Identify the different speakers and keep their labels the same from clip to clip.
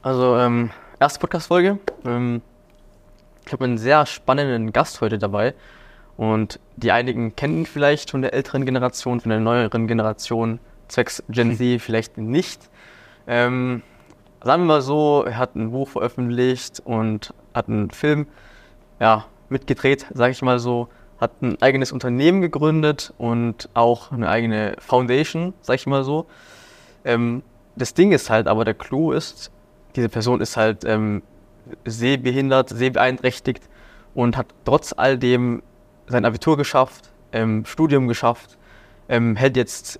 Speaker 1: Also, ähm, erste Podcast-Folge. Ähm, ich habe einen sehr spannenden Gast heute dabei. Und die einigen kennen ihn vielleicht von der älteren Generation, von der neueren Generation, zwecks Gen Z vielleicht nicht. Ähm, sagen wir mal so, er hat ein Buch veröffentlicht und hat einen Film ja, mitgedreht, sage ich mal so, hat ein eigenes Unternehmen gegründet und auch eine eigene Foundation, sage ich mal so. Ähm, das Ding ist halt, aber der Clou ist, diese Person ist halt ähm, sehbehindert, sehbeeinträchtigt und hat trotz all dem sein Abitur geschafft, ähm, Studium geschafft, ähm, hält jetzt,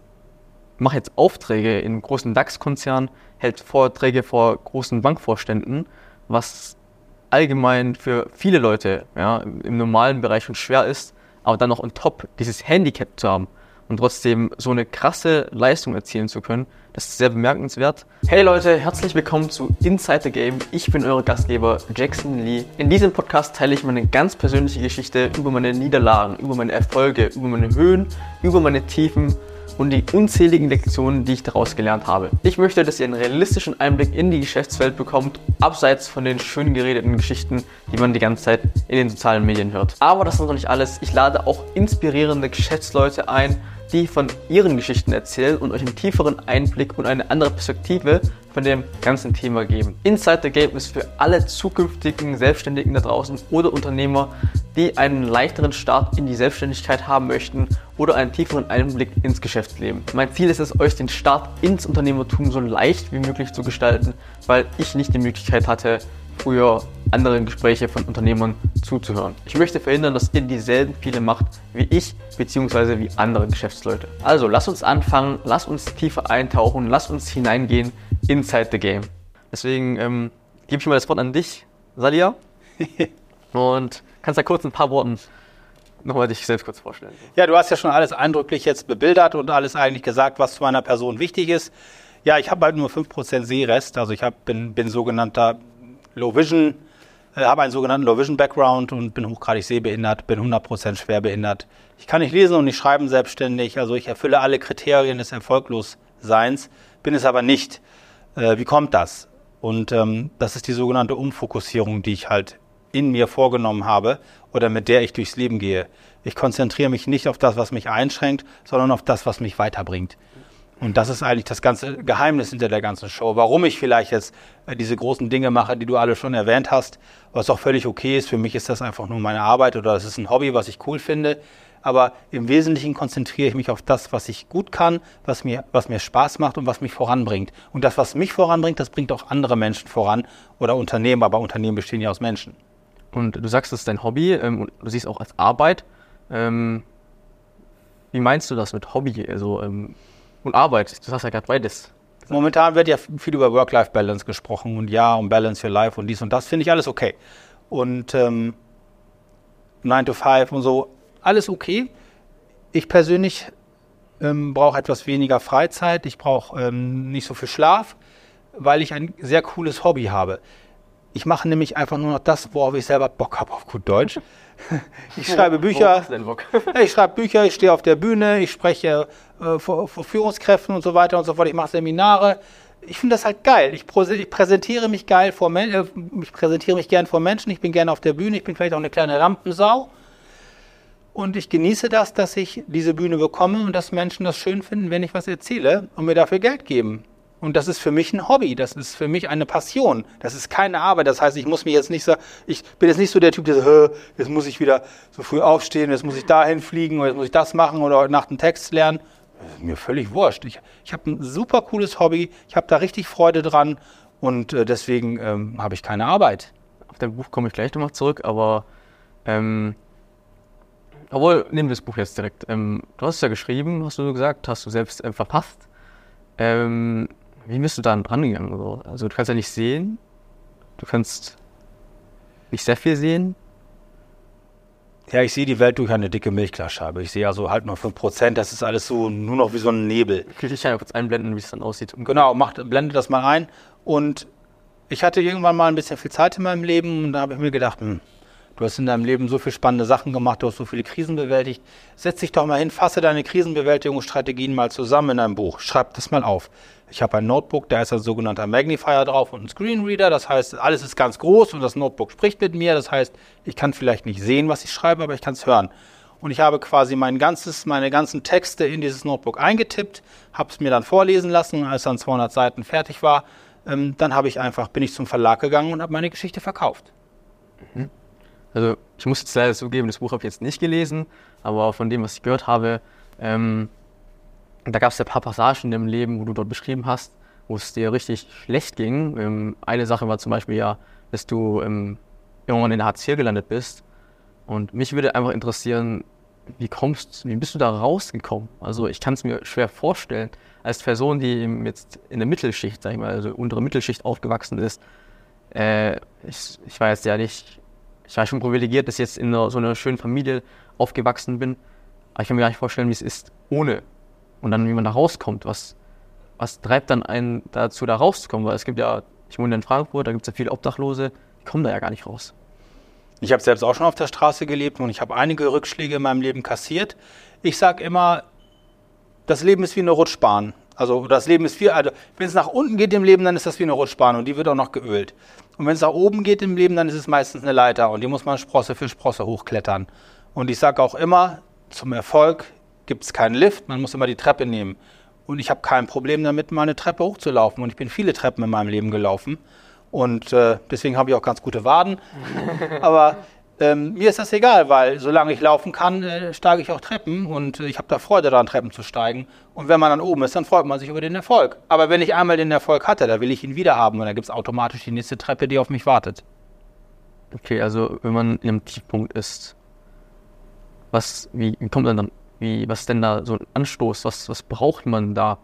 Speaker 1: macht jetzt Aufträge in großen DAX-Konzernen, hält Vorträge vor großen Bankvorständen, was allgemein für viele Leute ja, im normalen Bereich schon schwer ist, aber dann noch on top dieses Handicap zu haben und trotzdem so eine krasse Leistung erzielen zu können, das ist sehr bemerkenswert. Hey Leute, herzlich willkommen zu Inside the Game. Ich bin euer Gastgeber Jackson Lee. In diesem Podcast teile ich meine ganz persönliche Geschichte über meine Niederlagen, über meine Erfolge, über meine Höhen, über meine Tiefen und die unzähligen Lektionen, die ich daraus gelernt habe. Ich möchte, dass ihr einen realistischen Einblick in die Geschäftswelt bekommt, abseits von den schön geredeten Geschichten, die man die ganze Zeit in den sozialen Medien hört. Aber das ist noch nicht alles. Ich lade auch inspirierende Geschäftsleute ein, die von ihren Geschichten erzählen und euch einen tieferen Einblick und eine andere Perspektive von dem ganzen Thema geben. Inside the Game ist für alle zukünftigen Selbstständigen da draußen oder Unternehmer, die einen leichteren Start in die Selbstständigkeit haben möchten oder einen tieferen Einblick ins Geschäftsleben. Mein Ziel ist es, euch den Start ins Unternehmertum so leicht wie möglich zu gestalten, weil ich nicht die Möglichkeit hatte, früher anderen Gespräche von Unternehmern zuzuhören. Ich möchte verhindern, dass ihr dieselben Fehler macht wie ich bzw. wie andere Geschäftsleute. Also lasst uns anfangen, lasst uns tiefer eintauchen, lasst uns hineingehen inside the game. Deswegen ähm, gebe ich mal das Wort an dich, Salia. Und kannst da kurz ein paar Worten nochmal dich selbst kurz vorstellen.
Speaker 2: Ja, du hast ja schon alles eindrücklich jetzt bebildert und alles eigentlich gesagt, was zu meiner Person wichtig ist. Ja, ich habe halt nur 5% Sehrest, also ich hab, bin, bin sogenannter Low Vision, äh, habe einen sogenannten Low Vision Background und bin hochgradig sehbehindert, bin 100% schwerbehindert. Ich kann nicht lesen und nicht schreiben selbstständig, also ich erfülle alle Kriterien des Erfolglosseins, bin es aber nicht. Äh, wie kommt das? Und ähm, das ist die sogenannte Umfokussierung, die ich halt in mir vorgenommen habe oder mit der ich durchs Leben gehe. Ich konzentriere mich nicht auf das, was mich einschränkt, sondern auf das, was mich weiterbringt. Und das ist eigentlich das ganze Geheimnis hinter der ganzen Show. Warum ich vielleicht jetzt äh, diese großen Dinge mache, die du alle schon erwähnt hast, was auch völlig okay ist. Für mich ist das einfach nur meine Arbeit oder es ist ein Hobby, was ich cool finde. Aber im Wesentlichen konzentriere ich mich auf das, was ich gut kann, was mir, was mir Spaß macht und was mich voranbringt. Und das, was mich voranbringt, das bringt auch andere Menschen voran oder Unternehmen. Aber Unternehmen bestehen ja aus Menschen.
Speaker 1: Und du sagst, das ist dein Hobby ähm, und du siehst auch als Arbeit. Ähm, wie meinst du das mit Hobby also, ähm, und Arbeit? Du hast ja gerade beides.
Speaker 2: Momentan wird ja viel über Work-Life-Balance gesprochen und ja, um Balance your Life und dies und das finde ich alles okay. Und ähm, 9 to 5 und so, alles okay. Ich persönlich ähm, brauche etwas weniger Freizeit, ich brauche ähm, nicht so viel Schlaf, weil ich ein sehr cooles Hobby habe. Ich mache nämlich einfach nur noch das, worauf ich selber Bock habe, auf gut Deutsch. Ich schreibe Bücher. ich schreibe Bücher, ich stehe auf der Bühne, ich spreche äh, vor, vor, Führungskräften und so weiter und so fort. Ich mache Seminare. Ich finde das halt geil. Ich, ich, präsentiere mich geil vor äh, ich präsentiere mich gern vor Menschen. Ich bin gerne auf der Bühne. Ich bin vielleicht auch eine kleine Rampensau. Und ich genieße das, dass ich diese Bühne bekomme und dass Menschen das schön finden, wenn ich was erzähle und mir dafür Geld geben. Und das ist für mich ein Hobby, das ist für mich eine Passion. Das ist keine Arbeit. Das heißt, ich muss mich jetzt nicht so, ich bin jetzt nicht so der Typ, der so, jetzt muss ich wieder so früh aufstehen, jetzt muss ich dahin fliegen oder jetzt muss ich das machen oder heute Nacht einen Text lernen. Das ist mir völlig wurscht. Ich, ich habe ein super cooles Hobby, ich habe da richtig Freude dran und äh, deswegen ähm, habe ich keine Arbeit.
Speaker 1: Auf dein Buch komme ich gleich nochmal zurück, aber ähm, obwohl, nehmen wir das Buch jetzt direkt. Ähm, du hast es ja geschrieben, hast du gesagt, hast du selbst äh, verpasst. Ähm, wie bist du da dran gegangen? Also du kannst ja nicht sehen, du kannst nicht sehr viel sehen.
Speaker 2: Ja, ich sehe die Welt durch eine dicke Milchglasscheibe. Ich sehe also halt nur 5%, das ist alles so nur noch wie so ein Nebel.
Speaker 1: Ich kann ja kurz einblenden, wie es dann aussieht.
Speaker 2: Genau, macht, blende das mal ein. Und ich hatte irgendwann mal ein bisschen viel Zeit in meinem Leben und da habe ich mir gedacht, hm, Du hast in deinem Leben so viele spannende Sachen gemacht, du hast so viele Krisen bewältigt. Setz dich doch mal hin, fasse deine Krisenbewältigungsstrategien mal zusammen in einem Buch. Schreib das mal auf. Ich habe ein Notebook, da ist ein sogenannter Magnifier drauf und ein Screenreader. Das heißt, alles ist ganz groß und das Notebook spricht mit mir. Das heißt, ich kann vielleicht nicht sehen, was ich schreibe, aber ich kann es hören. Und ich habe quasi mein ganzes, meine ganzen Texte in dieses Notebook eingetippt, habe es mir dann vorlesen lassen, als dann 200 Seiten fertig war. Ähm, dann habe ich einfach, bin ich zum Verlag gegangen und habe meine Geschichte verkauft.
Speaker 1: Mhm. Also ich muss jetzt leider zugeben, das Buch habe ich jetzt nicht gelesen, aber von dem, was ich gehört habe, ähm, da gab es ja ein paar Passagen in dem Leben, wo du dort beschrieben hast, wo es dir richtig schlecht ging. Ähm, eine Sache war zum Beispiel ja, dass du ähm, irgendwann in der Hartz IV gelandet bist. Und mich würde einfach interessieren, wie kommst, wie bist du da rausgekommen? Also ich kann es mir schwer vorstellen, als Person, die jetzt in der Mittelschicht, sag ich mal, also untere Mittelschicht aufgewachsen ist. Äh, ich, ich war jetzt ja nicht, ich war schon privilegiert, dass ich jetzt in so einer schönen Familie aufgewachsen bin. Aber ich kann mir gar nicht vorstellen, wie es ist ohne und dann, wie man da rauskommt, was, was treibt dann einen dazu, da rauszukommen? Weil es gibt ja, ich wohne in Frankfurt, da gibt es ja viele Obdachlose, die kommen da ja gar nicht raus.
Speaker 2: Ich habe selbst auch schon auf der Straße gelebt und ich habe einige Rückschläge in meinem Leben kassiert. Ich sage immer, das Leben ist wie eine Rutschbahn. Also das Leben ist viel, also wenn es nach unten geht im Leben, dann ist das wie eine Rutschbahn und die wird auch noch geölt. Und wenn es nach oben geht im Leben, dann ist es meistens eine Leiter und die muss man Sprosse für Sprosse hochklettern. Und ich sage auch immer, zum Erfolg gibt es keinen Lift, man muss immer die Treppe nehmen. Und ich habe kein Problem damit, mal eine Treppe hochzulaufen. Und ich bin viele Treppen in meinem Leben gelaufen. Und äh, deswegen habe ich auch ganz gute Waden. Aber ähm, mir ist das egal, weil solange ich laufen kann, äh, steige ich auch Treppen. Und äh, ich habe da Freude daran, Treppen zu steigen. Und wenn man dann oben ist, dann freut man sich über den Erfolg. Aber wenn ich einmal den Erfolg hatte, dann will ich ihn wieder haben. Und dann gibt es automatisch die nächste Treppe, die auf mich wartet.
Speaker 1: Okay, also wenn man in einem Tiefpunkt ist, was, wie, wie kommt man dann wie, was ist denn da so ein Anstoß? Was, was braucht man da,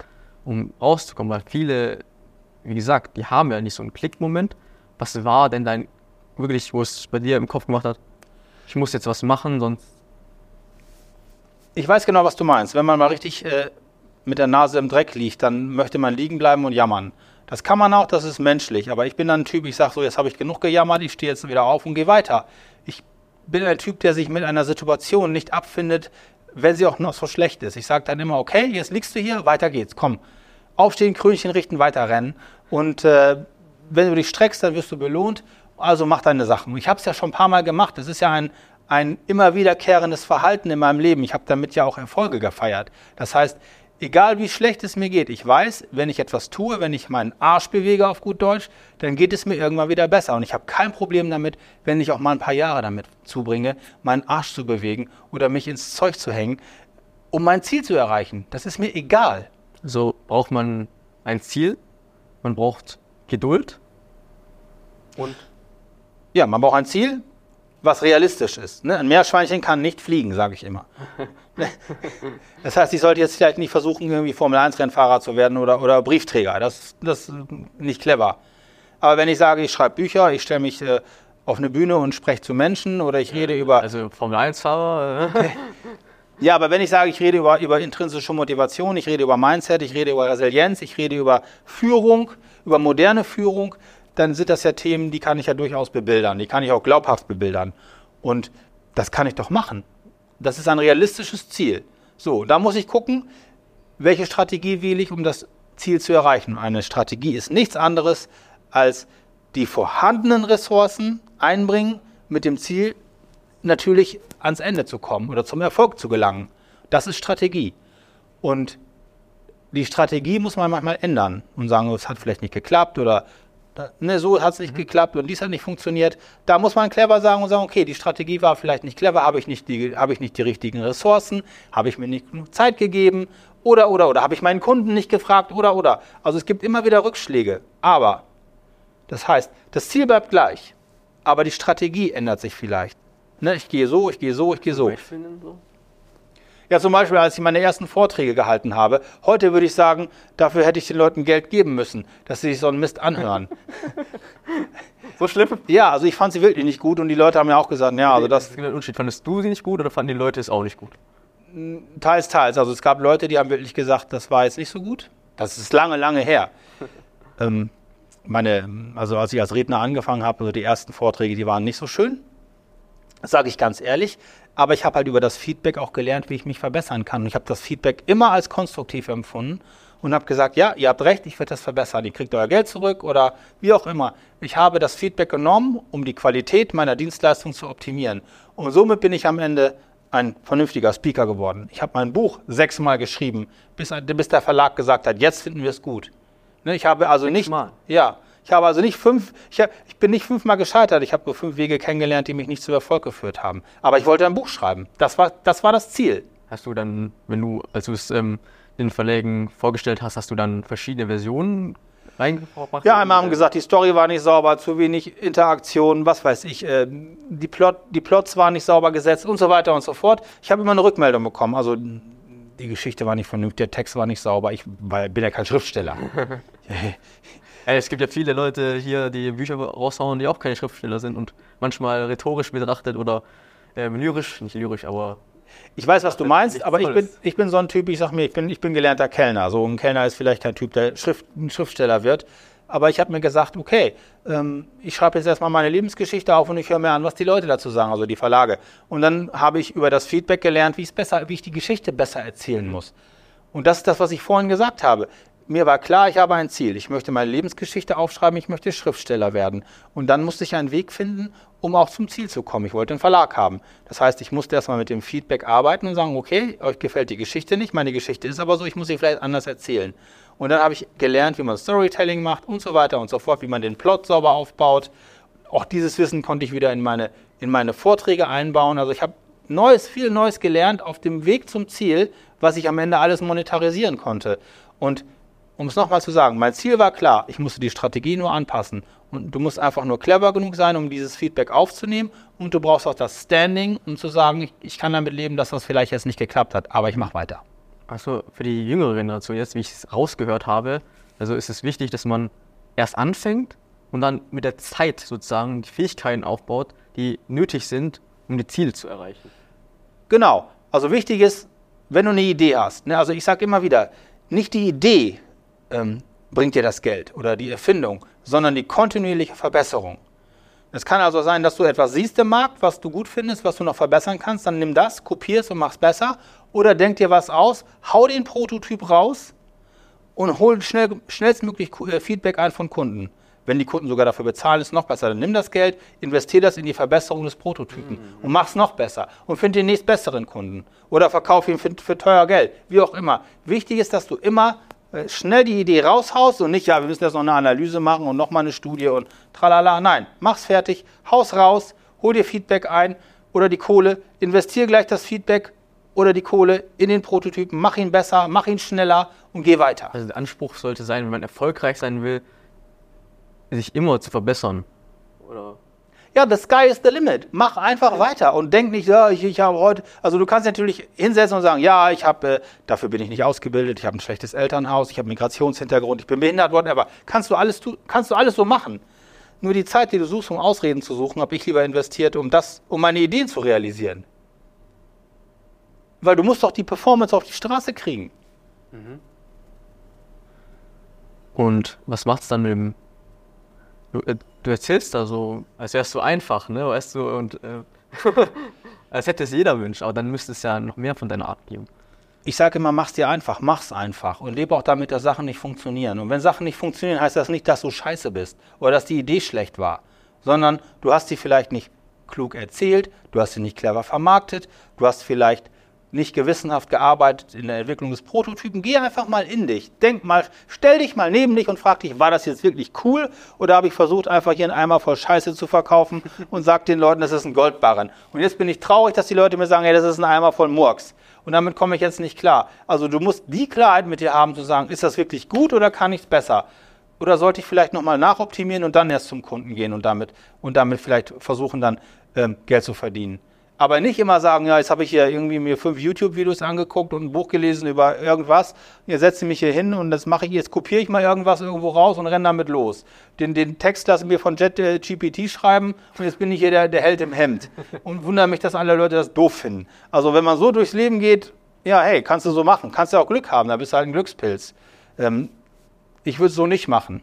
Speaker 1: um rauszukommen? Weil viele, wie gesagt, die haben ja nicht so einen Klickmoment. Was war denn dein, wirklich, wo es bei dir im Kopf gemacht hat? Ich muss jetzt was machen, sonst.
Speaker 2: Ich weiß genau, was du meinst. Wenn man mal richtig äh, mit der Nase im Dreck liegt, dann möchte man liegen bleiben und jammern. Das kann man auch, das ist menschlich. Aber ich bin dann ein Typ, ich sage so, jetzt habe ich genug gejammert, ich stehe jetzt wieder auf und gehe weiter. Ich bin ein Typ, der sich mit einer Situation nicht abfindet, wenn sie auch noch so schlecht ist. Ich sage dann immer, okay, jetzt liegst du hier, weiter geht's, komm. Aufstehen, Krönchen richten, weiter rennen. Und äh, wenn du dich streckst, dann wirst du belohnt. Also mach deine Sachen. Ich habe es ja schon ein paar Mal gemacht. Das ist ja ein, ein immer wiederkehrendes Verhalten in meinem Leben. Ich habe damit ja auch Erfolge gefeiert. Das heißt, egal wie schlecht es mir geht, ich weiß, wenn ich etwas tue, wenn ich meinen Arsch bewege auf gut Deutsch, dann geht es mir irgendwann wieder besser. Und ich habe kein Problem damit, wenn ich auch mal ein paar Jahre damit zubringe, meinen Arsch zu bewegen oder mich ins Zeug zu hängen, um mein Ziel zu erreichen. Das ist mir egal.
Speaker 1: So braucht man ein Ziel, man braucht Geduld
Speaker 2: und ja, man braucht ein Ziel, was realistisch ist. Ne? Ein Meerschweinchen kann nicht fliegen, sage ich immer. das heißt, ich sollte jetzt vielleicht nicht versuchen, irgendwie Formel-1-Rennfahrer zu werden oder, oder Briefträger. Das, das ist nicht clever. Aber wenn ich sage, ich schreibe Bücher, ich stelle mich äh, auf eine Bühne und spreche zu Menschen oder ich rede über.
Speaker 1: Also Formel-1-Fahrer. Äh.
Speaker 2: ja, aber wenn ich sage, ich rede über, über intrinsische Motivation, ich rede über Mindset, ich rede über Resilienz, ich rede über Führung, über moderne Führung, dann sind das ja Themen, die kann ich ja durchaus bebildern, die kann ich auch glaubhaft bebildern. Und das kann ich doch machen. Das ist ein realistisches Ziel. So, da muss ich gucken, welche Strategie wähle ich, um das Ziel zu erreichen. Eine Strategie ist nichts anderes als die vorhandenen Ressourcen einbringen, mit dem Ziel natürlich ans Ende zu kommen oder zum Erfolg zu gelangen. Das ist Strategie. Und die Strategie muss man manchmal ändern und sagen, es hat vielleicht nicht geklappt oder ne, so hat es nicht mhm. geklappt und dies hat nicht funktioniert. Da muss man clever sagen und sagen, okay, die Strategie war vielleicht nicht clever, habe ich nicht die, habe ich nicht die richtigen Ressourcen, habe ich mir nicht genug Zeit gegeben oder, oder, oder, habe ich meinen Kunden nicht gefragt oder, oder. Also es gibt immer wieder Rückschläge. Aber, das heißt, das Ziel bleibt gleich, aber die Strategie ändert sich vielleicht. Ne, ich gehe so, ich gehe so, ich gehe so. Ja, zum Beispiel, als ich meine ersten Vorträge gehalten habe. Heute würde ich sagen, dafür hätte ich den Leuten Geld geben müssen, dass sie sich so einen Mist anhören.
Speaker 1: so schlimm?
Speaker 2: Ja, also ich fand sie wirklich nicht gut und die Leute haben ja auch gesagt, ja, also das.
Speaker 1: Unterschied. Fandest du sie nicht gut oder fanden die Leute es auch nicht gut?
Speaker 2: Teils, teils. Also es gab Leute, die haben wirklich gesagt, das war jetzt nicht so gut. Das ist lange, lange her. ähm, meine, also als ich als Redner angefangen habe, also die ersten Vorträge, die waren nicht so schön. Sage ich ganz ehrlich. Aber ich habe halt über das Feedback auch gelernt, wie ich mich verbessern kann. Und ich habe das Feedback immer als konstruktiv empfunden und habe gesagt, ja, ihr habt recht, ich werde das verbessern. Ihr kriegt euer Geld zurück oder wie auch immer. Ich habe das Feedback genommen, um die Qualität meiner Dienstleistung zu optimieren. Und somit bin ich am Ende ein vernünftiger Speaker geworden. Ich habe mein Buch sechsmal geschrieben, bis, bis der Verlag gesagt hat, jetzt finden wir es gut. Ne, ich habe also nicht, ja, ich habe also nicht fünf, ich, hab, ich bin nicht fünfmal gescheitert. Ich habe nur fünf Wege kennengelernt, die mich nicht zu Erfolg geführt haben. Aber ich wollte ein Buch schreiben. Das war das, war das Ziel.
Speaker 1: Hast du dann, wenn du, als du es ähm, den Verlägen vorgestellt hast, hast du dann verschiedene Versionen reingebracht?
Speaker 2: Ja, einmal haben gesagt, die Story war nicht sauber, zu wenig Interaktion, was weiß ich, äh, die, Plot, die Plots waren nicht sauber gesetzt und so weiter und so fort. Ich habe immer eine Rückmeldung bekommen. Also die Geschichte war nicht vernünftig, der Text war nicht sauber. Ich bin ja kein Schriftsteller.
Speaker 1: Es gibt ja viele Leute hier, die Bücher raushauen, die auch keine Schriftsteller sind und manchmal rhetorisch betrachtet oder äh, lyrisch, nicht lyrisch, aber.
Speaker 2: Ich weiß, was du meinst, aber ich bin, ich bin so ein Typ, ich sag mir, ich bin, ich bin gelernter Kellner. So ein Kellner ist vielleicht kein Typ, der Schrift, ein Schriftsteller wird. Aber ich habe mir gesagt, okay, ähm, ich schreibe jetzt erstmal meine Lebensgeschichte auf und ich höre mir an, was die Leute dazu sagen, also die Verlage. Und dann habe ich über das Feedback gelernt, wie, besser, wie ich die Geschichte besser erzählen muss. Und das ist das, was ich vorhin gesagt habe mir war klar, ich habe ein Ziel. Ich möchte meine Lebensgeschichte aufschreiben, ich möchte Schriftsteller werden. Und dann musste ich einen Weg finden, um auch zum Ziel zu kommen. Ich wollte einen Verlag haben. Das heißt, ich musste erstmal mit dem Feedback arbeiten und sagen, okay, euch gefällt die Geschichte nicht, meine Geschichte ist aber so, ich muss sie vielleicht anders erzählen. Und dann habe ich gelernt, wie man Storytelling macht und so weiter und so fort, wie man den Plot sauber aufbaut. Auch dieses Wissen konnte ich wieder in meine, in meine Vorträge einbauen. Also ich habe Neues, viel Neues gelernt auf dem Weg zum Ziel, was ich am Ende alles monetarisieren konnte. Und um es nochmal zu sagen, mein Ziel war klar, ich musste die Strategie nur anpassen. Und du musst einfach nur clever genug sein, um dieses Feedback aufzunehmen. Und du brauchst auch das Standing, um zu sagen, ich, ich kann damit leben, dass das vielleicht jetzt nicht geklappt hat, aber ich mache weiter.
Speaker 1: Also für die jüngere Generation jetzt, wie ich es rausgehört habe, also ist es wichtig, dass man erst anfängt und dann mit der Zeit sozusagen die Fähigkeiten aufbaut, die nötig sind, um die Ziele zu erreichen.
Speaker 2: Genau. Also wichtig ist, wenn du eine Idee hast, ne, also ich sage immer wieder, nicht die Idee ähm, bringt dir das Geld oder die Erfindung, sondern die kontinuierliche Verbesserung. Es kann also sein, dass du etwas siehst im Markt, was du gut findest, was du noch verbessern kannst, dann nimm das, kopierst und mach's besser oder denk dir was aus, hau den Prototyp raus und hol schnell, schnellstmöglich äh, Feedback ein von Kunden. Wenn die Kunden sogar dafür bezahlen, ist noch besser. Dann nimm das Geld, investier das in die Verbesserung des Prototypen mhm. und mach's noch besser und find den nächstbesseren Kunden oder verkauf ihn für, für teuer Geld, wie auch immer. Wichtig ist, dass du immer schnell die Idee raushaust und nicht, ja, wir müssen jetzt noch eine Analyse machen und nochmal eine Studie und tralala. Nein, mach's fertig, haus raus, hol dir Feedback ein oder die Kohle, investier gleich das Feedback oder die Kohle in den Prototypen, mach ihn besser, mach ihn schneller und geh weiter.
Speaker 1: Also der Anspruch sollte sein, wenn man erfolgreich sein will, sich immer zu verbessern.
Speaker 2: Oder ja, the sky is the limit. Mach einfach weiter und denk nicht, ja, ich, ich habe heute, also du kannst natürlich hinsetzen und sagen, ja, ich habe, äh, dafür bin ich nicht ausgebildet, ich habe ein schlechtes Elternhaus, ich habe Migrationshintergrund, ich bin behindert worden, aber kannst du alles, kannst du alles so machen. Nur die Zeit, die du suchst, um Ausreden zu suchen, habe ich lieber investiert, um das, um meine Ideen zu realisieren. Weil du musst doch die Performance auf die Straße kriegen. Mhm.
Speaker 1: Und was macht es dann mit dem Du, äh, erzählst da so, als wärst du einfach, ne? Weißt du, und äh, als hätte es jeder Wunsch, aber dann müsste es ja noch mehr von deiner Art geben.
Speaker 2: Ich sage immer, mach's dir einfach, mach's einfach und lebe auch damit, dass Sachen nicht funktionieren. Und wenn Sachen nicht funktionieren, heißt das nicht, dass du scheiße bist oder dass die Idee schlecht war, sondern du hast sie vielleicht nicht klug erzählt, du hast sie nicht clever vermarktet, du hast vielleicht nicht gewissenhaft gearbeitet in der Entwicklung des Prototypen. Geh einfach mal in dich. Denk mal, stell dich mal neben dich und frag dich, war das jetzt wirklich cool? Oder habe ich versucht, einfach hier einen Eimer voll Scheiße zu verkaufen und sag den Leuten, das ist ein Goldbarren. Und jetzt bin ich traurig, dass die Leute mir sagen, hey, das ist ein Eimer voll Murks. Und damit komme ich jetzt nicht klar. Also du musst die Klarheit mit dir haben, zu sagen, ist das wirklich gut oder kann ich es besser? Oder sollte ich vielleicht nochmal nachoptimieren und dann erst zum Kunden gehen und damit, und damit vielleicht versuchen, dann ähm, Geld zu verdienen? Aber nicht immer sagen, ja, jetzt habe ich hier irgendwie mir fünf YouTube-Videos angeguckt und ein Buch gelesen über irgendwas. Jetzt setze ich mich hier hin und das mache ich, jetzt kopiere ich mal irgendwas irgendwo raus und renne damit los. Den, den Text lassen wir von JetGPT schreiben und jetzt bin ich hier der, der Held im Hemd. Und wundere mich, dass alle Leute das doof finden. Also wenn man so durchs Leben geht, ja, hey, kannst du so machen. Kannst du auch Glück haben, da bist du halt ein Glückspilz. Ähm, ich würde es so nicht machen.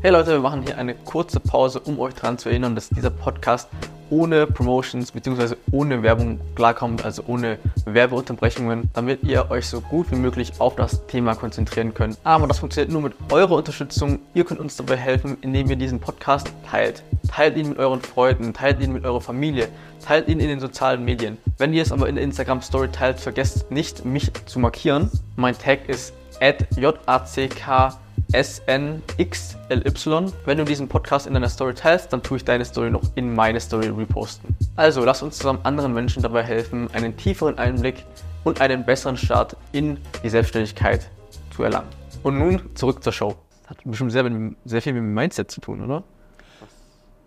Speaker 1: Hey Leute, wir machen hier eine kurze Pause, um euch daran zu erinnern, dass dieser Podcast ohne Promotions bzw. ohne Werbung klarkommt, also ohne Werbeunterbrechungen, damit ihr euch so gut wie möglich auf das Thema konzentrieren könnt. Aber das funktioniert nur mit eurer Unterstützung. Ihr könnt uns dabei helfen, indem ihr diesen Podcast teilt. Teilt ihn mit euren Freunden, teilt ihn mit eurer Familie, teilt ihn in den sozialen Medien. Wenn ihr es aber in der Instagram Story teilt, vergesst nicht, mich zu markieren. Mein Tag ist JACK SNXLY. Wenn du diesen Podcast in deiner Story teilst, dann tue ich deine Story noch in meine Story reposten. Also lass uns zusammen anderen Menschen dabei helfen, einen tieferen Einblick und einen besseren Start in die Selbstständigkeit zu erlangen. Und nun zurück zur Show. Hat bestimmt sehr, sehr viel mit dem Mindset zu tun, oder?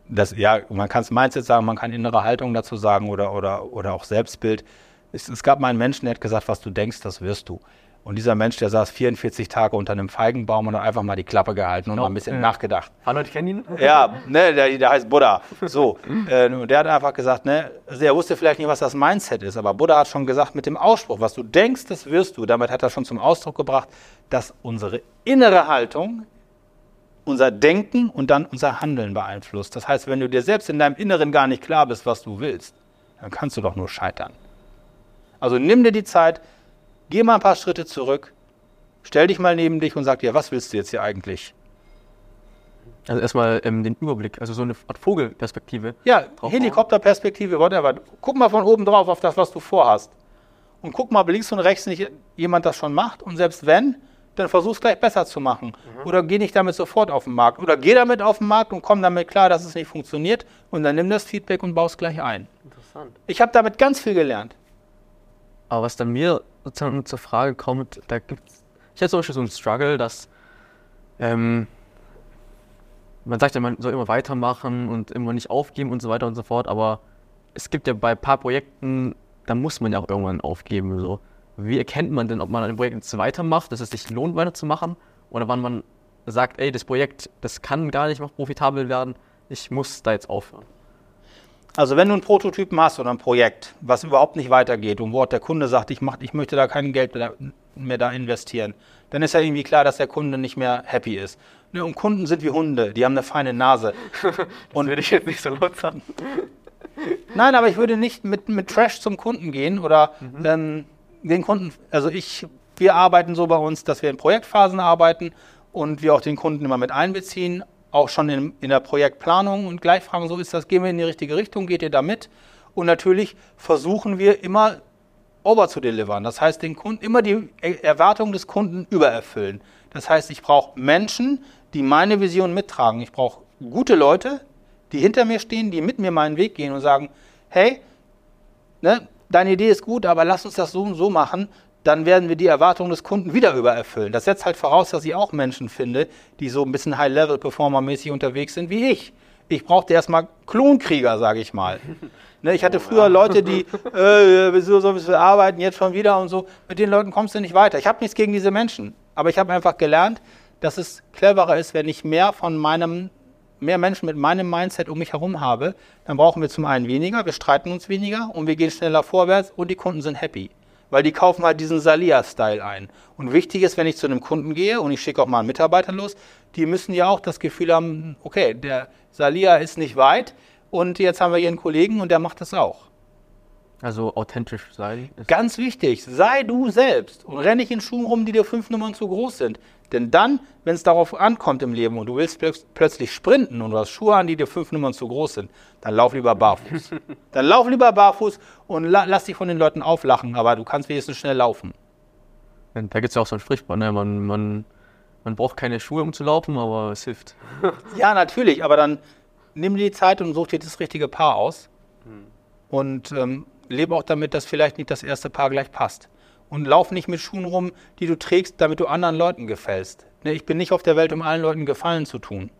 Speaker 2: Das, ja, man kann es Mindset sagen, man kann innere Haltung dazu sagen oder, oder, oder auch Selbstbild. Es, es gab mal einen Menschen, der hat gesagt, was du denkst, das wirst du. Und dieser Mensch, der saß 44 Tage unter einem Feigenbaum und hat einfach mal die Klappe gehalten und no. mal ein bisschen ja. nachgedacht.
Speaker 1: Hallo, ich kenne ihn.
Speaker 2: Ja, ne, der, der heißt Buddha. So, äh, der hat einfach gesagt, ne, also er wusste vielleicht nicht, was das Mindset ist, aber Buddha hat schon gesagt, mit dem Ausspruch, was du denkst, das wirst du. Damit hat er schon zum Ausdruck gebracht, dass unsere innere Haltung unser Denken und dann unser Handeln beeinflusst. Das heißt, wenn du dir selbst in deinem Inneren gar nicht klar bist, was du willst, dann kannst du doch nur scheitern. Also nimm dir die Zeit, Geh mal ein paar Schritte zurück, stell dich mal neben dich und sag dir, was willst du jetzt hier eigentlich?
Speaker 1: Also erstmal ähm, den Überblick, also so eine Art Vogelperspektive.
Speaker 2: Ja, Helikopterperspektive, whatever. Guck mal von oben drauf auf das, was du vorhast. Und guck mal, ob links und rechts nicht jemand das schon macht. Und selbst wenn, dann versuch es gleich besser zu machen. Mhm. Oder geh nicht damit sofort auf den Markt. Oder geh damit auf den Markt und komm damit klar, dass es nicht funktioniert. Und dann nimm das Feedback und baust gleich ein. Interessant. Ich habe damit ganz viel gelernt.
Speaker 1: Aber was dann mir sozusagen zur Frage kommt, da gibt es, ich hatte zum Beispiel so einen Struggle, dass ähm, man sagt ja, man soll immer weitermachen und immer nicht aufgeben und so weiter und so fort, aber es gibt ja bei ein paar Projekten, da muss man ja auch irgendwann aufgeben. So. Wie erkennt man denn, ob man an dem Projekt weitermacht, dass es sich lohnt, weiterzumachen? Oder wann man sagt, ey, das Projekt, das kann gar nicht mehr profitabel werden, ich muss da jetzt aufhören?
Speaker 2: Also wenn du einen Prototypen hast oder ein Projekt, was überhaupt nicht weitergeht und wo der Kunde sagt, ich, mach, ich möchte da kein Geld mehr da investieren, dann ist ja irgendwie klar, dass der Kunde nicht mehr happy ist. Ne, und Kunden sind wie Hunde, die haben eine feine Nase.
Speaker 1: das und würde ich jetzt nicht so laut sagen.
Speaker 2: Nein, aber ich würde nicht mit, mit Trash zum Kunden gehen oder mhm. ähm, den Kunden, also ich, wir arbeiten so bei uns, dass wir in Projektphasen arbeiten und wir auch den Kunden immer mit einbeziehen, auch schon in, in der Projektplanung und gleich fragen, so ist das, gehen wir in die richtige Richtung, geht ihr da mit? Und natürlich versuchen wir immer over zu delivern. Das heißt, den Kunden immer die Erwartungen des Kunden übererfüllen. Das heißt, ich brauche Menschen, die meine Vision mittragen. Ich brauche gute Leute, die hinter mir stehen, die mit mir meinen Weg gehen und sagen, hey, ne, deine Idee ist gut, aber lass uns das so und so machen, dann werden wir die Erwartungen des Kunden wieder übererfüllen. Das setzt halt voraus, dass ich auch Menschen finde, die so ein bisschen High-Level-Performer-mäßig unterwegs sind wie ich. Ich brauchte erstmal Klonkrieger, sage ich mal. Ne, ich hatte früher Leute, die, äh, wieso soll wir arbeiten, jetzt schon wieder und so. Mit den Leuten kommst du nicht weiter. Ich habe nichts gegen diese Menschen. Aber ich habe einfach gelernt, dass es cleverer ist, wenn ich mehr von meinem, mehr Menschen mit meinem Mindset um mich herum habe. Dann brauchen wir zum einen weniger, wir streiten uns weniger und wir gehen schneller vorwärts und die Kunden sind happy weil die kaufen halt diesen Salia-Style ein. Und wichtig ist, wenn ich zu einem Kunden gehe und ich schicke auch mal einen Mitarbeiter los, die müssen ja auch das Gefühl haben, okay, der Salia ist nicht weit und jetzt haben wir einen Kollegen und der macht das auch.
Speaker 1: Also authentisch sein.
Speaker 2: Ganz wichtig, sei du selbst und renn nicht in Schuhen rum, die dir fünf Nummern zu groß sind. Denn dann, wenn es darauf ankommt im Leben und du willst plötz plötzlich sprinten und du hast Schuhe an, die dir fünf Nummern zu groß sind, dann lauf lieber barfuß. dann lauf lieber barfuß und la lass dich von den Leuten auflachen, aber du kannst wenigstens schnell laufen.
Speaker 1: Da gibt es ja auch so ein Sprichwort, ne? man, man, man braucht keine Schuhe, um zu laufen, aber es hilft.
Speaker 2: ja, natürlich, aber dann nimm dir die Zeit und such dir das richtige Paar aus. Hm. Und ähm, lebe auch damit, dass vielleicht nicht das erste Paar gleich passt. Und lauf nicht mit Schuhen rum, die du trägst, damit du anderen Leuten gefällst. Ne, ich bin nicht auf der Welt, um allen Leuten Gefallen zu tun.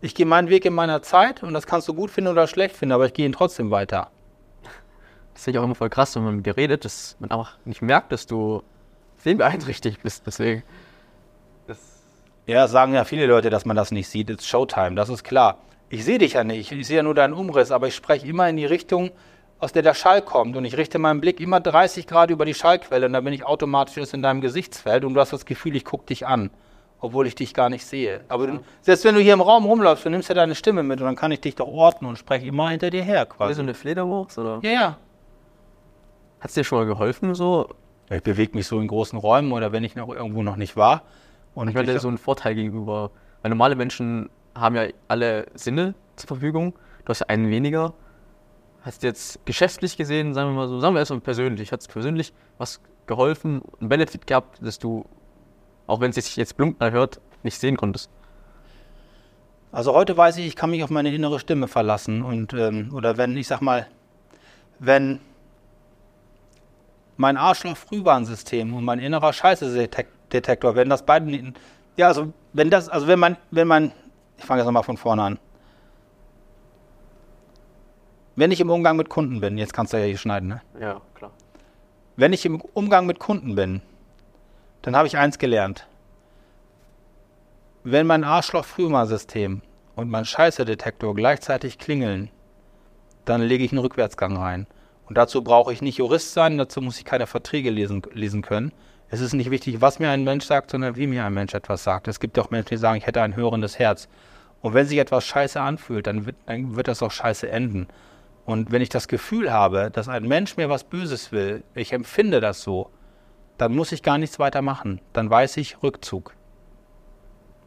Speaker 2: Ich gehe meinen Weg in meiner Zeit und das kannst du gut finden oder schlecht finden, aber ich gehe ihn trotzdem weiter.
Speaker 1: Das finde ich auch immer voll krass, wenn man mit dir redet, dass man einfach nicht merkt, dass du sehbeeinträchtigt bist. Deswegen.
Speaker 2: Das ja, sagen ja viele Leute, dass man das nicht sieht. It's Showtime, das ist klar. Ich sehe dich ja nicht, ich sehe ja nur deinen Umriss, aber ich spreche immer in die Richtung, aus der der Schall kommt. Und ich richte meinen Blick immer 30 Grad über die Schallquelle und dann bin ich automatisch in deinem Gesichtsfeld und du hast das Gefühl, ich gucke dich an. obwohl ich dich gar nicht sehe. Aber du, selbst wenn du hier im Raum rumläufst, du nimmst ja deine Stimme mit und dann kann ich dich doch orten und spreche immer hinter dir her
Speaker 1: Ist so
Speaker 2: quasi.
Speaker 1: eine Fledermaus oder?
Speaker 2: Ja, ja.
Speaker 1: Hat es dir schon mal geholfen so?
Speaker 2: Ich bewege mich so in großen Räumen oder wenn ich noch irgendwo noch nicht war. Und
Speaker 1: Ich meine, das ist so ein Vorteil gegenüber. Weil normale Menschen haben ja alle Sinne zur Verfügung. Du hast ja einen weniger. Hast jetzt geschäftlich gesehen, sagen wir mal so, sagen wir erstmal persönlich, hat es persönlich was geholfen, einen Benefit gehabt, dass du, auch wenn es sich jetzt plump hört, nicht sehen konntest.
Speaker 2: Also heute weiß ich, ich kann mich auf meine innere Stimme verlassen und ähm, oder wenn ich sag mal, wenn mein Arschloch-Frühwarnsystem und mein innerer Scheiße-Detektor, wenn das beiden, ja also wenn das, also wenn man, wenn man, ich fange jetzt nochmal von vorne an. Wenn ich im Umgang mit Kunden bin, jetzt kannst du ja hier schneiden, ne?
Speaker 1: Ja, klar.
Speaker 2: Wenn ich im Umgang mit Kunden bin, dann habe ich eins gelernt. Wenn mein Arschloch-Frühwarnsystem und mein Scheiße-Detektor gleichzeitig klingeln, dann lege ich einen Rückwärtsgang rein. Und dazu brauche ich nicht Jurist sein, dazu muss ich keine Verträge lesen, lesen können. Es ist nicht wichtig, was mir ein Mensch sagt, sondern wie mir ein Mensch etwas sagt. Es gibt auch Menschen, die sagen, ich hätte ein hörendes Herz. Und wenn sich etwas scheiße anfühlt, dann wird, dann wird das auch scheiße enden. Und wenn ich das Gefühl habe, dass ein Mensch mir was Böses will, ich empfinde das so, dann muss ich gar nichts weiter machen. Dann weiß ich Rückzug.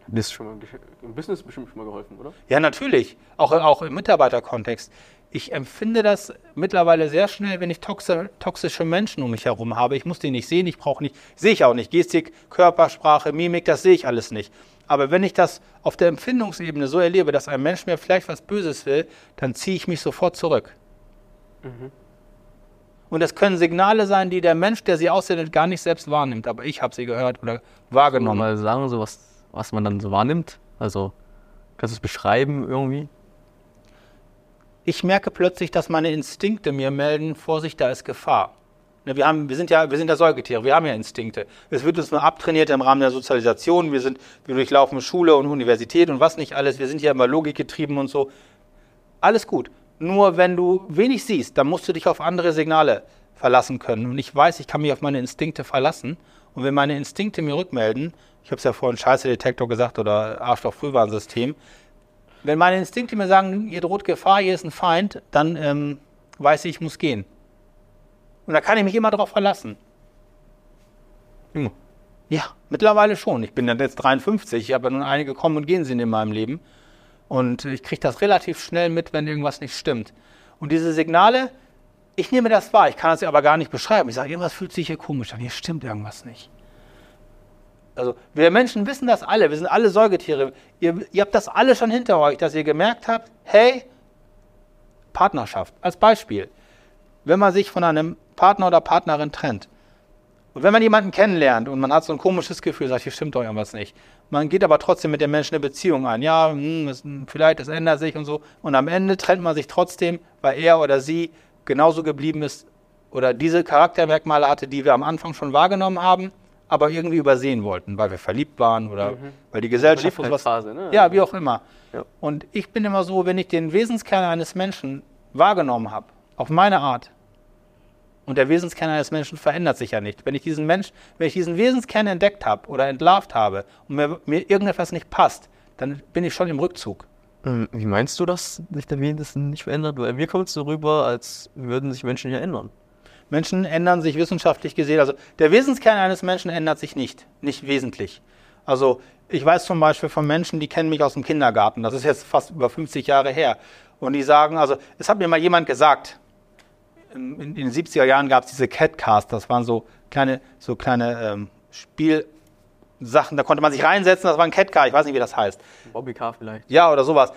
Speaker 1: Das schon mal im Business bestimmt schon mal geholfen, oder?
Speaker 2: Ja, natürlich. Auch, auch im Mitarbeiterkontext. Ich empfinde das mittlerweile sehr schnell, wenn ich toxi toxische Menschen um mich herum habe. Ich muss die nicht sehen, ich brauche nicht, sehe ich auch nicht. Gestik, Körpersprache, Mimik, das sehe ich alles nicht. Aber wenn ich das auf der Empfindungsebene so erlebe, dass ein Mensch mir vielleicht was Böses will, dann ziehe ich mich sofort zurück. Und das können Signale sein, die der Mensch, der sie aussendet, gar nicht selbst wahrnimmt. Aber ich habe sie gehört oder wahrgenommen.
Speaker 1: Mal sagen, so was, was man dann so wahrnimmt. Also, kannst du es beschreiben irgendwie?
Speaker 2: ich merke plötzlich, dass meine Instinkte mir melden, Vorsicht, da ist Gefahr. Ne, Wir, haben, wir, sind ja, wir sind ja Säugetiere, wir haben ja Instinkte. Es wird uns nur abtrainiert im Rahmen der Sozialisation. Wir, sind, wir durchlaufen Schule und Universität und was nicht alles. Wir sind ja immer logikgetrieben und so. Alles gut. Nur wenn du wenig siehst, dann musst du dich auf andere Signale verlassen können. Und ich weiß, ich kann mich auf meine Instinkte verlassen. Und wenn meine Instinkte mir rückmelden, ich habe es ja vorhin Scheiße-Detektor gesagt oder Arschloch-Frühwarnsystem, wenn meine Instinkte mir sagen, hier droht Gefahr, hier ist ein Feind, dann ähm, weiß ich, ich muss gehen. Und da kann ich mich immer darauf verlassen.
Speaker 1: Immer.
Speaker 2: Ja, mittlerweile schon. Ich bin dann jetzt 53, ich habe ja nun einige kommen und gehen sind in meinem Leben. Und ich kriege das relativ schnell mit, wenn irgendwas nicht stimmt. Und diese Signale, ich nehme das wahr, ich kann das aber gar nicht beschreiben. Ich sage, irgendwas fühlt sich hier komisch an, hier stimmt irgendwas nicht. Also wir Menschen wissen das alle, wir sind alle Säugetiere. Ihr, ihr habt das alle schon hinter euch, dass ihr gemerkt habt, hey, Partnerschaft, als Beispiel. Wenn man sich von einem Partner oder Partnerin trennt, und wenn man jemanden kennenlernt und man hat so ein komisches Gefühl, sagt, hier stimmt doch irgendwas nicht. Man geht aber trotzdem mit dem Menschen eine Beziehung ein. Ja, hm, das, vielleicht, das ändert sich und so. Und am Ende trennt man sich trotzdem, weil er oder sie genauso geblieben ist oder diese Charaktermerkmale hatte, die wir am Anfang schon wahrgenommen haben, aber irgendwie übersehen wollten, weil wir verliebt waren oder weil die Gesellschaft uns was.
Speaker 1: Phase, ne?
Speaker 2: Ja, wie auch immer.
Speaker 1: Ja.
Speaker 2: Und ich bin immer so, wenn ich den Wesenskern eines Menschen wahrgenommen habe, auf meine Art, und der Wesenskern eines Menschen verändert sich ja nicht. Wenn ich diesen Mensch, wenn ich diesen Wesenskern entdeckt habe oder entlarvt habe und mir, mir irgendetwas nicht passt, dann bin ich schon im Rückzug.
Speaker 1: Ähm, Wie meinst du, dass sich der Wesen nicht verändert? Weil mir kommt es so rüber, als würden sich Menschen ja ändern.
Speaker 2: Menschen ändern sich wissenschaftlich gesehen. Also der Wesenskern eines Menschen ändert sich nicht, nicht wesentlich. Also ich weiß zum Beispiel von Menschen, die kennen mich aus dem Kindergarten. Das ist jetzt fast über 50 Jahre her. Und die sagen, also es hat mir mal jemand gesagt, in, in den 70er Jahren gab es diese Catcast, das waren so kleine, so kleine ähm, Spielsachen, da konnte man sich reinsetzen, das war ein Catcar, ich weiß nicht, wie das heißt.
Speaker 1: Bobby Car vielleicht.
Speaker 2: Ja, oder sowas.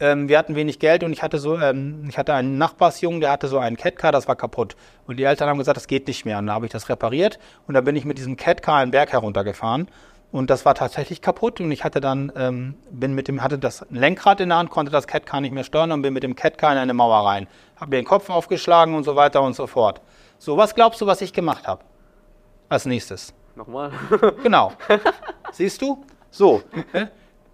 Speaker 2: Ähm, wir hatten wenig Geld und ich hatte so, ähm, ich hatte einen Nachbarsjungen, der hatte so einen Catcar, das war kaputt. Und die Eltern haben gesagt, das geht nicht mehr. Und da habe ich das repariert und da bin ich mit diesem Catcar einen Berg heruntergefahren. Und das war tatsächlich kaputt und ich hatte dann, ähm, bin mit dem, hatte das Lenkrad in der Hand, konnte das Catcar nicht mehr steuern und bin mit dem Catcar in eine Mauer rein. Habe mir den Kopf aufgeschlagen und so weiter und so fort. So, was glaubst du, was ich gemacht habe? Als nächstes.
Speaker 1: Nochmal.
Speaker 2: Genau. Siehst du? So.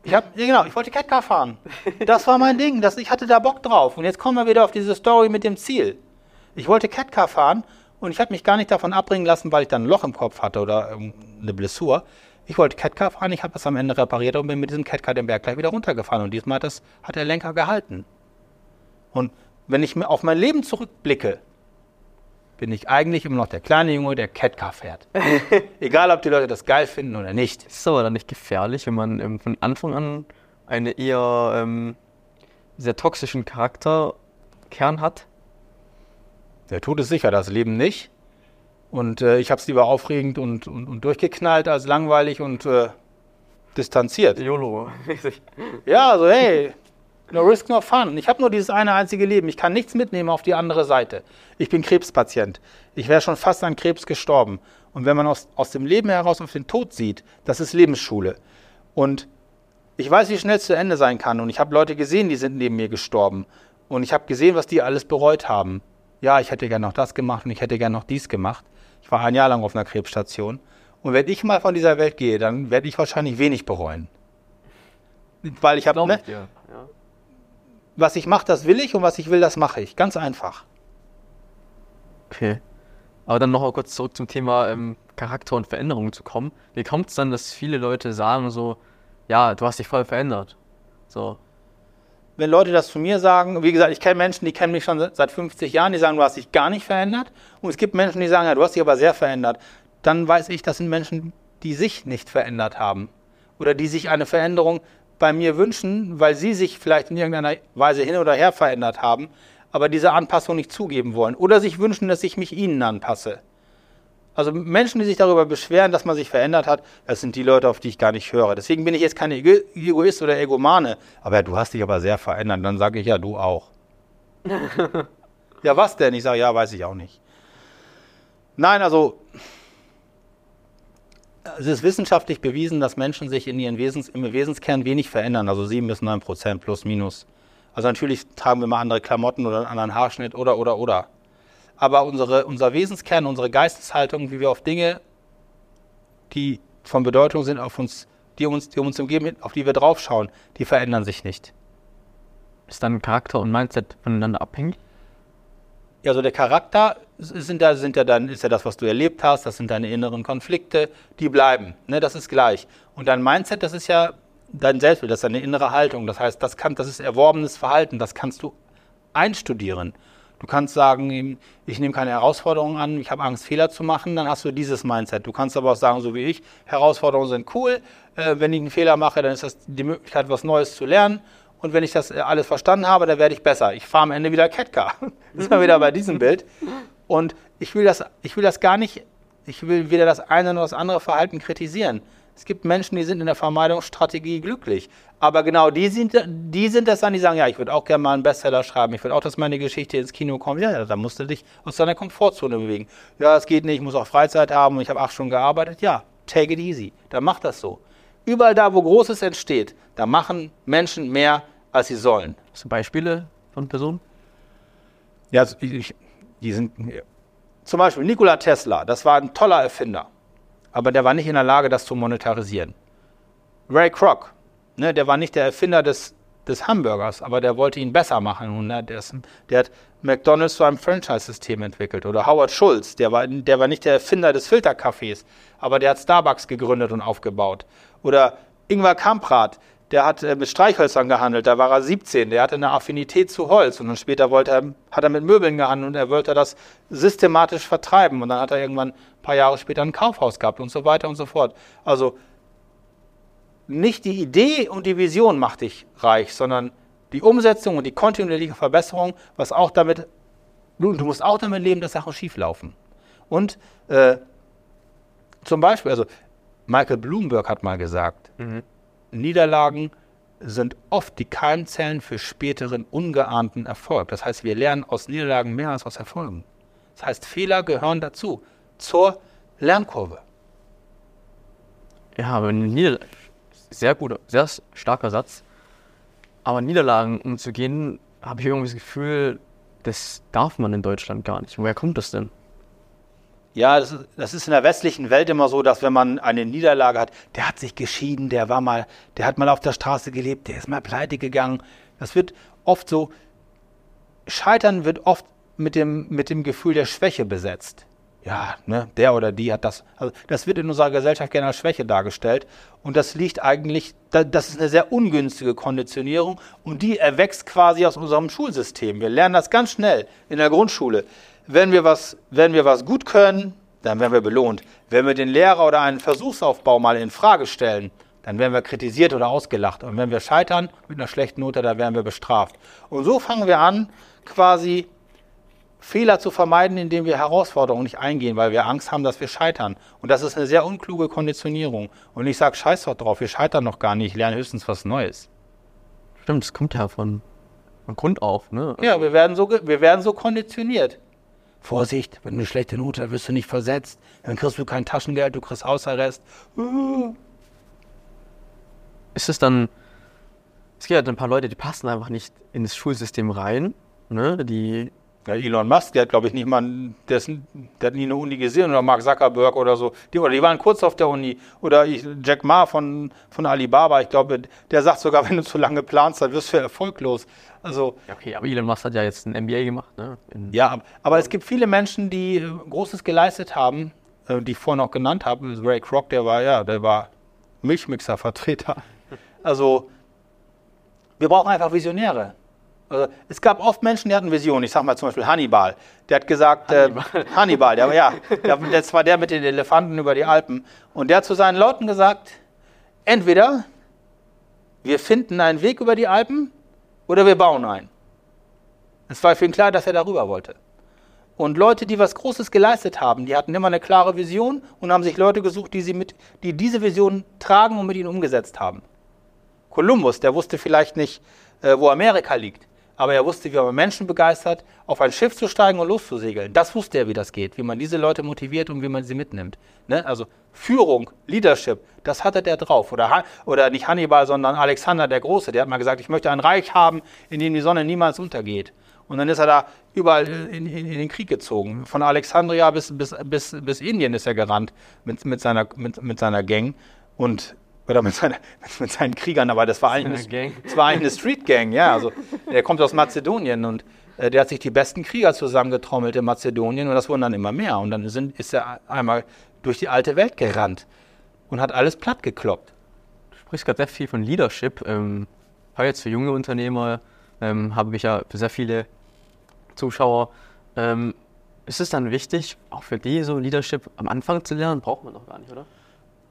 Speaker 2: Ich hab, ja, genau, ich wollte Catcar fahren. Das war mein Ding. Das, ich hatte da Bock drauf. Und jetzt kommen wir wieder auf diese Story mit dem Ziel. Ich wollte Catcar fahren und ich habe mich gar nicht davon abbringen lassen, weil ich dann ein Loch im Kopf hatte oder eine Blessur. Ich wollte Catcar fahren, ich habe das am Ende repariert und bin mit diesem Catcar den Berg gleich wieder runtergefahren. Und diesmal hat, das, hat der Lenker gehalten. Und wenn ich mir auf mein Leben zurückblicke, bin ich eigentlich immer noch der kleine Junge, der Catcar fährt. Egal, ob die Leute das geil finden oder nicht.
Speaker 1: Ist es aber dann nicht gefährlich, wenn man ähm, von Anfang an einen eher ähm, sehr toxischen Charakterkern hat?
Speaker 2: Der Tod ist sicher, das Leben nicht. Und äh, ich habe es lieber aufregend und, und, und, durchgeknallt als langweilig und äh, distanziert.
Speaker 1: YOLO.
Speaker 2: ja, also hey, no risk, no fun. Ich habe nur dieses eine einzige Leben. Ich kann nichts mitnehmen auf die andere Seite. Ich bin Krebspatient. Ich wäre schon fast an Krebs gestorben. Und wenn man aus, aus dem Leben heraus auf den Tod sieht, das ist Lebensschule. Und ich weiß, wie schnell es zu Ende sein kann. Und ich habe Leute gesehen, die sind neben mir gestorben. Und ich habe gesehen, was die alles bereut haben. Ja, ich hätte gern noch das gemacht und ich hätte gern noch dies gemacht. Ich war ein Jahr lang auf einer Krebsstation. Und wenn ich mal von dieser Welt gehe, dann werde ich wahrscheinlich wenig bereuen. Weil ich habe, ne, ja. was ich mache, das will ich und was ich will, das mache ich. Ganz einfach.
Speaker 1: Okay. Aber dann noch mal kurz zurück zum Thema ähm, Charakter und Veränderung zu kommen. Wie kommt es dann, dass viele Leute sagen so, ja, du hast dich voll verändert? So,
Speaker 2: wenn Leute das zu mir sagen, wie gesagt, ich kenne Menschen, die kennen mich schon seit 50 Jahren, die sagen, du hast dich gar nicht verändert. Und es gibt Menschen, die sagen, ja, du hast dich aber sehr verändert. Dann weiß ich, das sind Menschen, die sich nicht verändert haben. Oder die sich eine Veränderung bei mir wünschen, weil sie sich vielleicht in irgendeiner Weise hin oder her verändert haben, aber diese Anpassung nicht zugeben wollen. Oder sich wünschen, dass ich mich ihnen anpasse. Also Menschen, die sich darüber beschweren, dass man sich verändert hat, das sind die Leute, auf die ich gar nicht höre. Deswegen bin ich jetzt kein Egoist oder Egomane. Aber du hast dich aber sehr verändert. Dann sage ich, ja, du auch. ja, was denn? Ich sage, ja, weiß ich auch nicht. Nein, also es ist wissenschaftlich bewiesen, dass Menschen sich in ihren Wesens, im Wesenskern wenig verändern. Also 7 bis 9 Prozent plus minus. Also natürlich tragen wir mal andere Klamotten oder einen anderen Haarschnitt oder, oder, oder aber unsere, unser Wesenskern, unsere Geisteshaltung, wie wir auf Dinge, die von Bedeutung sind, auf uns, die uns, die uns umgeben, auf die wir draufschauen, die verändern sich nicht.
Speaker 1: Ist dann Charakter und Mindset voneinander abhängig?
Speaker 2: Ja, also der Charakter sind ja, sind ja dann, ist ja das, was du erlebt hast, das sind deine inneren Konflikte, die bleiben. Ne, das ist gleich. Und dein Mindset, das ist ja dein Selbstbild, das ist deine innere Haltung. Das heißt, das, kann, das ist erworbenes Verhalten, das kannst du einstudieren. Du kannst sagen, ich nehme keine Herausforderungen an, ich habe Angst, Fehler zu machen, dann hast du dieses Mindset. Du kannst aber auch sagen, so wie ich, Herausforderungen sind cool. Äh, wenn ich einen Fehler mache, dann ist das die Möglichkeit, was Neues zu lernen. Und wenn ich das äh, alles verstanden habe, dann werde ich besser. Ich fahre am Ende wieder Catcar. ist mal wieder bei diesem Bild. Und ich will das, ich will das gar nicht, ich will weder das eine noch das andere Verhalten kritisieren. Es gibt Menschen, die sind in der Vermeidungsstrategie glücklich. Aber genau die sind, die sind das dann, die sagen, ja, ich würde auch gerne mal einen Bestseller schreiben, ich würde auch, dass meine Geschichte ins Kino kommt. Ja, da musst du dich aus deiner Komfortzone bewegen. Ja, es geht nicht, ich muss auch Freizeit haben und ich habe acht Stunden gearbeitet. Ja, take it easy. Dann mach das so. Überall da, wo Großes entsteht, da machen Menschen mehr, als sie sollen.
Speaker 1: Hast du Beispiele von Personen?
Speaker 2: Ja, also ich, die sind zum Beispiel Nikola Tesla, das war ein toller Erfinder aber der war nicht in der Lage, das zu monetarisieren. Ray Kroc, ne, der war nicht der Erfinder des, des Hamburgers, aber der wollte ihn besser machen. Und, ne, der, der, hat McDonalds zu einem Franchise-System entwickelt. Oder Howard Schulz, der war, der war nicht der Erfinder des Filterkaffees, aber der hat Starbucks gegründet und aufgebaut. Oder Ingvar Kamprad, der hat äh, mit Streichhölzern gehandelt, da war er 17, der hatte eine Affinität zu Holz und dann später wollte er, hat er mit Möbeln gehandelt und er wollte das systematisch vertreiben und dann hat er irgendwann paar Jahre später ein Kaufhaus gehabt und so weiter und so fort. Also nicht die Idee und die Vision macht dich reich, sondern die Umsetzung und die kontinuierliche Verbesserung, was auch damit, du, musst auch damit leben, dass Sachen schief laufen. Und äh, zum Beispiel, also Michael Bloomberg hat mal gesagt, mhm Niederlagen sind oft die Keimzellen für späteren ungeahnten Erfolg. Das heißt, wir lernen aus Niederlagen mehr als aus Erfolgen. Das heißt, Fehler gehören dazu, zur Lernkurve.
Speaker 1: Ja, aber Nieder sehr guter, sehr starker Satz. Aber Niederlagen umzugehen, habe ich irgendwie das Gefühl, das darf man in Deutschland gar nicht. Woher kommt das denn?
Speaker 2: Ja, das ist, das ist in der westlichen Welt immer so, dass wenn man eine Niederlage hat, der hat sich geschieden, der war mal, der hat mal auf der Straße gelebt, der ist mal pleite gegangen. Das wird oft so, Scheitern wird oft mit dem, mit dem Gefühl der Schwäche besetzt. Ja, ne, der oder die hat das. Also das wird in unserer Gesellschaft gerne als Schwäche dargestellt. Und das liegt eigentlich, das ist eine sehr ungünstige Konditionierung und die erwächst quasi aus unserem Schulsystem. Wir lernen das ganz schnell in der Grundschule. Wenn wir was, wenn wir was gut können, dann werden wir belohnt. Wenn wir den Lehrer oder einen Versuchsaufbau mal in Frage stellen, dann werden wir kritisiert oder ausgelacht. Und wenn wir scheitern mit einer schlechten Note, dann werden wir bestraft. Und so fangen wir an, quasi Fehler zu vermeiden, indem wir Herausforderungen nicht eingehen, weil wir Angst haben, dass wir scheitern. Und das ist eine sehr unkluge Konditionierung. Und ich sage, scheiß doch drauf, wir scheitern noch gar nicht, ich lerne höchstens was Neues.
Speaker 1: Stimmt, das kommt ja von, von Grund auf. Ne?
Speaker 2: Ja, wir werden, so, wir werden so konditioniert. Vorsicht, wenn du eine schlechte Note hast, wirst du nicht versetzt. Dann kriegst du kein Taschengeld, du kriegst Hausarrest.
Speaker 1: Ist es dann, es gibt ja ein paar Leute, die passen einfach nicht ins Schulsystem rein. Ne? Die
Speaker 2: ja, Elon Musk, der hat, glaube ich, nicht mal, der, ist, der, hat nie eine Uni gesehen oder Mark Zuckerberg oder so. Die, oder die waren kurz auf der Uni. Oder ich, Jack Ma von, von Alibaba, ich glaube, der sagt sogar, wenn du zu lange planst, dann wirst du erfolglos. Also,
Speaker 1: ja, okay, aber Elon Musk hat ja jetzt ein MBA gemacht, ne?
Speaker 2: In ja, aber es gibt viele Menschen, die äh, Großes geleistet haben, äh, die ich vorhin noch genannt habe. Ray Kroc, der war, ja, der war Milchmixer-Vertreter. Also, wir brauchen einfach Visionäre. Also, es gab oft Menschen, die hatten Visionen. Ich sage mal zum Beispiel Hannibal. Der hat gesagt, Hannibal, äh, Hannibal der, ja, der, das war der mit den Elefanten über die Alpen. Und der hat zu seinen Leuten gesagt, entweder wir finden einen Weg über die Alpen oder wir bauen einen. Es war für ihn klar, dass er darüber wollte. Und Leute, die was Großes geleistet haben, die hatten immer eine klare Vision und haben sich Leute gesucht, die, sie mit, die diese Vision tragen und mit ihnen umgesetzt haben. Kolumbus, der wusste vielleicht nicht, äh, wo Amerika liegt aber er wusste, wie man Menschen begeistert, auf ein Schiff zu steigen und loszusegeln. Das wusste er, wie das geht, wie man diese Leute motiviert und wie man sie mitnimmt. Ne? Also Führung, Leadership, das hatte der drauf. Oder, oder nicht Hannibal, sondern Alexander der Große, der hat mal gesagt, ich möchte ein Reich haben, in dem die Sonne niemals untergeht. Und dann ist er da überall in, in, in den Krieg gezogen. Von Alexandria bis, bis, bis, bis Indien ist er gerannt mit, mit, seiner, mit, mit seiner Gang. Und oder mit, seiner, mit seinen Kriegern, aber das war eigentlich, eine, das war eigentlich eine Street Gang, ja. Also der kommt aus Mazedonien und äh, der hat sich die besten Krieger zusammengetrommelt in Mazedonien und das wurden dann immer mehr. Und dann sind, ist er einmal durch die alte Welt gerannt und hat alles platt gekloppt.
Speaker 1: Du sprichst gerade sehr viel von Leadership. Ähm, jetzt für junge Unternehmer ähm, habe ich ja für sehr viele Zuschauer. Ähm, ist es dann wichtig, auch für die so Leadership am Anfang zu lernen? Braucht man doch gar nicht, oder?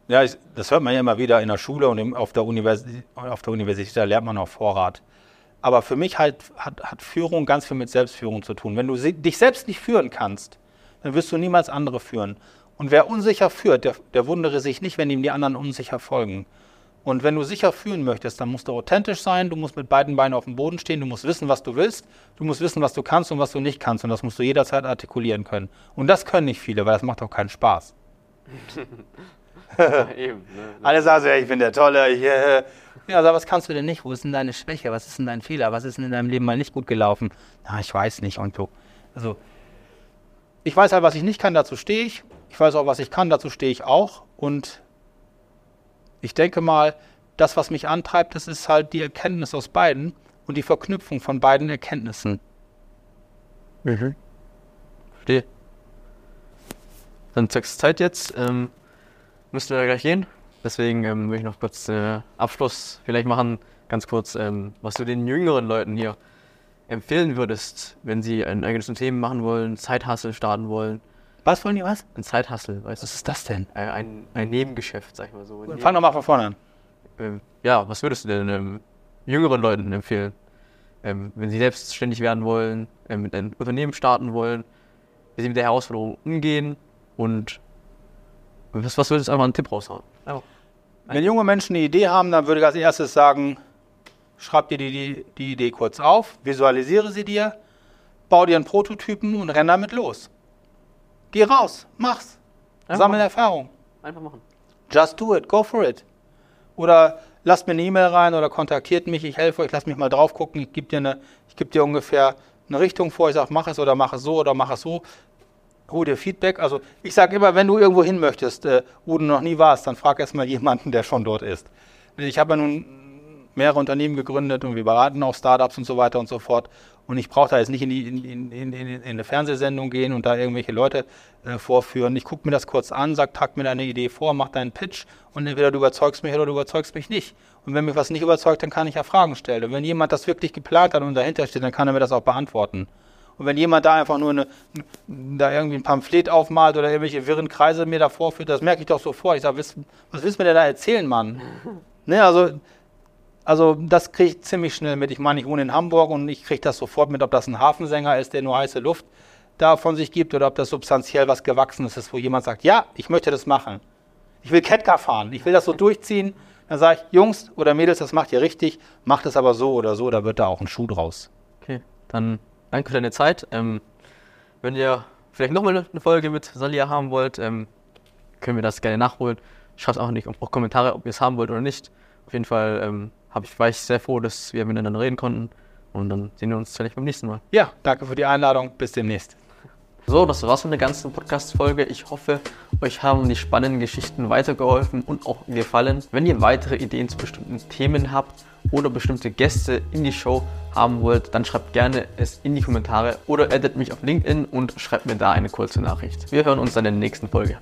Speaker 2: Ja, das hört man ja immer wieder in der Schule und auf der, Universität, auf der Universität, da lernt man auf Vorrat. Aber für mich halt hat, hat Führung ganz viel mit Selbstführung zu tun. Wenn du dich selbst nicht führen kannst, dann wirst du niemals andere führen. Und wer unsicher führt, der, der wundere sich nicht, wenn ihm die anderen unsicher folgen. Und wenn du sicher führen möchtest, dann musst du authentisch sein, du musst mit beiden Beinen auf dem Boden stehen, du musst wissen, was du willst, du musst wissen, was du kannst und was du nicht kannst. Und das musst du jederzeit artikulieren können. Und das können nicht viele, weil das macht auch keinen Spaß. Eben, ne? Alle sagen so, ja, ich bin der Tolle. Ich, äh, ja, aber was kannst du denn nicht? Wo ist denn deine Schwäche? Was ist denn dein Fehler? Was ist denn in deinem Leben mal nicht gut gelaufen? Na, ich weiß nicht und so. Also, ich weiß halt, was ich nicht kann, dazu stehe ich. Ich weiß auch, was ich kann, dazu stehe ich auch. Und ich denke mal, das, was mich antreibt, das ist halt die Erkenntnis aus beiden und die Verknüpfung von beiden Erkenntnissen.
Speaker 1: Mhm. Verstehe. Dann Zeit jetzt. Ähm müsste wir gleich gehen. Deswegen ähm, will ich noch kurz äh, Abschluss vielleicht machen, ganz kurz, ähm, was du den jüngeren Leuten hier empfehlen würdest, wenn sie ein eigenes Unternehmen machen wollen, Zeithassel starten wollen.
Speaker 2: Was wollen die was?
Speaker 1: Ein Zeithassel,
Speaker 2: weißt du? Was ist das denn?
Speaker 1: Ein, ein, ein Nebengeschäft, sag ich mal so.
Speaker 2: Fang doch mal von vorne an.
Speaker 1: Ähm, ja, was würdest du denn ähm, jüngeren Leuten empfehlen, ähm, wenn sie selbstständig werden wollen, ähm, mit einem Unternehmen starten wollen, wie sie mit der Herausforderung umgehen und was, was würdest du einfach einen Tipp raushauen? Einfach.
Speaker 2: Wenn junge Menschen eine Idee haben, dann würde ich als erstes sagen, schreib dir die, die, die Idee kurz auf, visualisiere sie dir, bau dir einen Prototypen und renn damit los. Geh raus, mach's. Einfach Sammel machen. Erfahrung.
Speaker 1: Einfach machen.
Speaker 2: Just do it, go for it. Oder lasst mir eine E-Mail rein oder kontaktiert mich, ich helfe euch, lasst mich mal drauf gucken, ich gebe dir, eine, geb dir ungefähr eine Richtung vor, ich sage, mach es oder mach es so oder mach es so dir Feedback. Also ich sage immer, wenn du irgendwo hin möchtest, äh, wo du noch nie warst, dann frag erstmal jemanden, der schon dort ist. Ich habe ja nun mehrere Unternehmen gegründet und wir beraten auch Startups und so weiter und so fort. Und ich brauche da jetzt nicht in, die, in, in, in, eine Fernsehsendung gehen und da irgendwelche Leute äh, vorführen. Ich gucke mir das kurz an, sag, tag mir deine Idee vor, mach deinen Pitch und entweder du überzeugst mich oder du überzeugst mich nicht. Und wenn mich was nicht überzeugt, dann kann ich ja Fragen stellen. Und wenn jemand das wirklich geplant hat und dahinter steht, dann kann er mir das auch beantworten. Und wenn jemand da einfach nur eine, da irgendwie ein Pamphlet aufmalt oder irgendwelche wirren Kreise mir da vorführt, das merke ich doch sofort. Ich sage, was, was willst du mir denn da erzählen, Mann? Ne, also, also das kriege ich ziemlich schnell mit. Ich meine, ich wohne in Hamburg und ich kriege das sofort mit, ob das ein Hafensänger ist, der nur heiße Luft da von sich gibt oder ob das substanziell was Gewachsenes ist, wo jemand sagt, ja, ich möchte das machen. Ich will Ketka fahren, ich will das so durchziehen. Dann sage ich, Jungs oder Mädels, das macht ihr richtig, macht es aber so oder so, da wird da auch ein Schuh draus.
Speaker 1: Okay, dann danke für deine Zeit. Ähm, wenn ihr vielleicht nochmal eine Folge mit Salia haben wollt, ähm, können wir das gerne nachholen. Schreibt auch nicht auch Kommentare, ob ihr es haben wollt oder nicht. Auf jeden Fall ähm, ich, war ich sehr froh, dass wir miteinander reden konnten. Und dann sehen wir uns vielleicht beim nächsten Mal.
Speaker 2: Ja, danke für die Einladung. Bis demnächst.
Speaker 1: So, das war's mit der ganzen Podcast-Folge. Ich hoffe, euch haben die spannenden Geschichten weitergeholfen und auch gefallen. Wenn ihr weitere Ideen zu bestimmten Themen habt oder bestimmte Gäste in die Show haben wollt, dann schreibt gerne es in die Kommentare oder addet mich auf LinkedIn und schreibt mir da eine kurze Nachricht. Wir hören uns dann in der nächsten Folge.